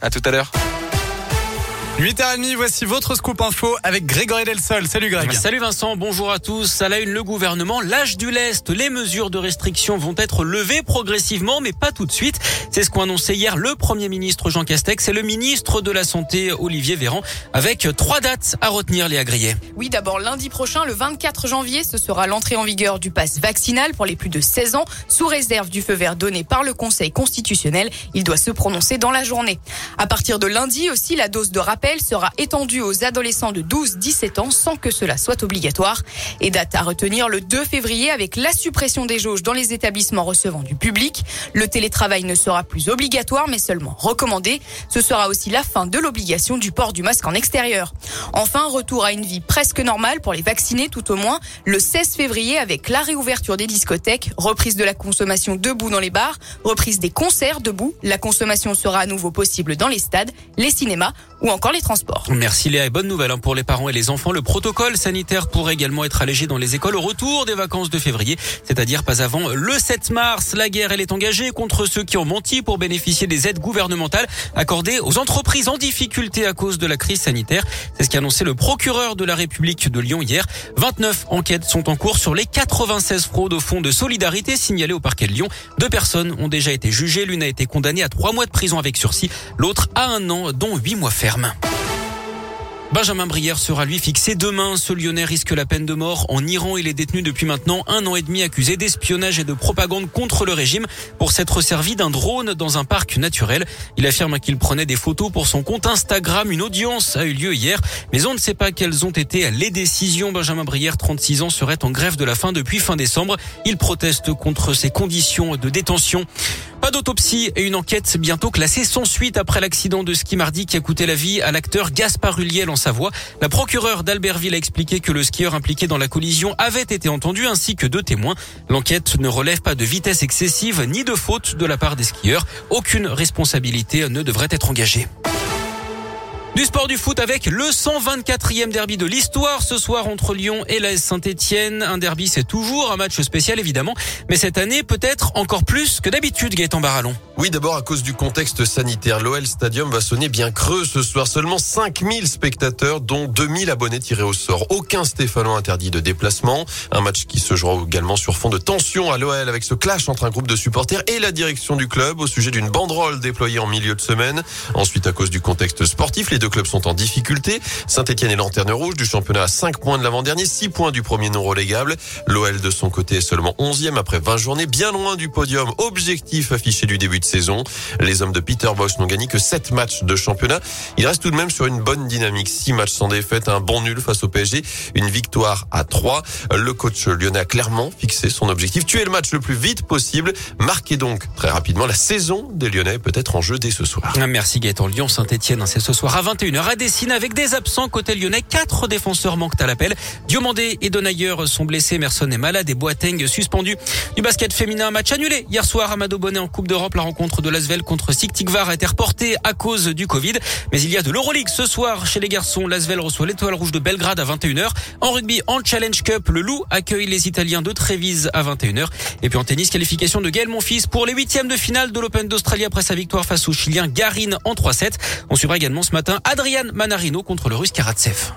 À tout à l'heure. 8h30, voici votre scoop info avec Grégory Delsol. Salut Greg. Salut Vincent, bonjour à tous. À la une, le gouvernement l'âge du lest. Les mesures de restriction vont être levées progressivement, mais pas tout de suite. C'est ce qu'ont annoncé hier le Premier ministre Jean Castex et le ministre de la Santé Olivier Véran, avec trois dates à retenir, les agriers. Oui, d'abord lundi prochain, le 24 janvier, ce sera l'entrée en vigueur du pass vaccinal pour les plus de 16 ans, sous réserve du feu vert donné par le Conseil constitutionnel. Il doit se prononcer dans la journée. À partir de lundi aussi, la dose de rappel sera étendue aux adolescents de 12-17 ans sans que cela soit obligatoire. Et date à retenir le 2 février avec la suppression des jauges dans les établissements recevant du public. Le télétravail ne sera plus obligatoire mais seulement recommandé. Ce sera aussi la fin de l'obligation du port du masque en extérieur. Enfin, retour à une vie presque normale pour les vaccinés tout au moins le 16 février avec la réouverture des discothèques, reprise de la consommation debout dans les bars, reprise des concerts debout. La consommation sera à nouveau possible dans les stades, les cinémas ou encore les transports. Merci Léa et bonne nouvelle hein, pour les parents et les enfants. Le protocole sanitaire pourrait également être allégé dans les écoles au retour des vacances de février, c'est-à-dire pas avant le 7 mars. La guerre, elle est engagée contre ceux qui ont menti pour bénéficier des aides gouvernementales accordées aux entreprises en difficulté à cause de la crise sanitaire. C'est ce qu'a annoncé le procureur de la République de Lyon hier. 29 enquêtes sont en cours sur les 96 fraudes au fonds de solidarité signalées au parquet de Lyon. Deux personnes ont déjà été jugées. L'une a été condamnée à trois mois de prison avec sursis, l'autre à un an, dont huit mois ferme. Benjamin Brière sera lui fixé demain. Ce Lyonnais risque la peine de mort. En Iran, il est détenu depuis maintenant un an et demi accusé d'espionnage et de propagande contre le régime pour s'être servi d'un drone dans un parc naturel. Il affirme qu'il prenait des photos pour son compte Instagram. Une audience a eu lieu hier, mais on ne sait pas quelles ont été les décisions. Benjamin Brière, 36 ans, serait en grève de la faim depuis fin décembre. Il proteste contre ces conditions de détention. Pas d'autopsie et une enquête bientôt classée sans suite après l'accident de ski mardi qui a coûté la vie à l'acteur Gaspard Huliel en Savoie. La procureure d'Albertville a expliqué que le skieur impliqué dans la collision avait été entendu ainsi que deux témoins. L'enquête ne relève pas de vitesse excessive ni de faute de la part des skieurs. Aucune responsabilité ne devrait être engagée. Du sport du foot avec le 124e derby de l'histoire ce soir entre Lyon et la Saint-Etienne. Un derby, c'est toujours un match spécial évidemment, mais cette année peut-être encore plus que d'habitude, Gaëtan Barallon. Oui, d'abord à cause du contexte sanitaire. L'OL Stadium va sonner bien creux ce soir. Seulement 5000 spectateurs, dont 2000 abonnés tirés au sort. Aucun Stéphano interdit de déplacement. Un match qui se jouera également sur fond de tension à l'OL avec ce clash entre un groupe de supporters et la direction du club au sujet d'une banderole déployée en milieu de semaine. Ensuite, à cause du contexte sportif, les deux clubs sont en difficulté. Saint-Etienne est lanterne rouge du championnat à 5 points de l'avant-dernier, 6 points du premier non relégable. L'OL de son côté est seulement 11e après 20 journées, bien loin du podium objectif affiché du début de saison. Les hommes de Peter Bosch n'ont gagné que 7 matchs de championnat. Il reste tout de même sur une bonne dynamique. 6 matchs sans défaite, un bon nul face au PSG, une victoire à 3. Le coach lyonnais a clairement fixé son objectif. Tuer le match le plus vite possible. Marquer donc très rapidement la saison des Lyonnais peut-être en jeu dès ce soir. Merci Gaëtan. Lyon Saint-Etienne, c'est ce soir à 21h à Dessine avec des absents côté lyonnais. Quatre défenseurs manquent à l'appel. Diomandé et Donailleur sont blessés. Merson est malade et Boateng suspendu. Du basket féminin, match annulé. Hier soir, Amado Bonnet en Coupe d'Europe. La rencontre de Lasvel contre Siktikvar a été reportée à cause du Covid. Mais il y a de l'Euroleague ce soir chez les garçons. Lasvel reçoit l'étoile rouge de Belgrade à 21h. En rugby, en Challenge Cup, le Loup accueille les Italiens de Trévise à 21h. Et puis en tennis, qualification de Gaël Monfils pour les huitièmes de finale de l'Open d'Australie après sa victoire face au Chilien Garin en 3-7. On suivra également ce matin Adrien Manarino contre le russe Karatsev.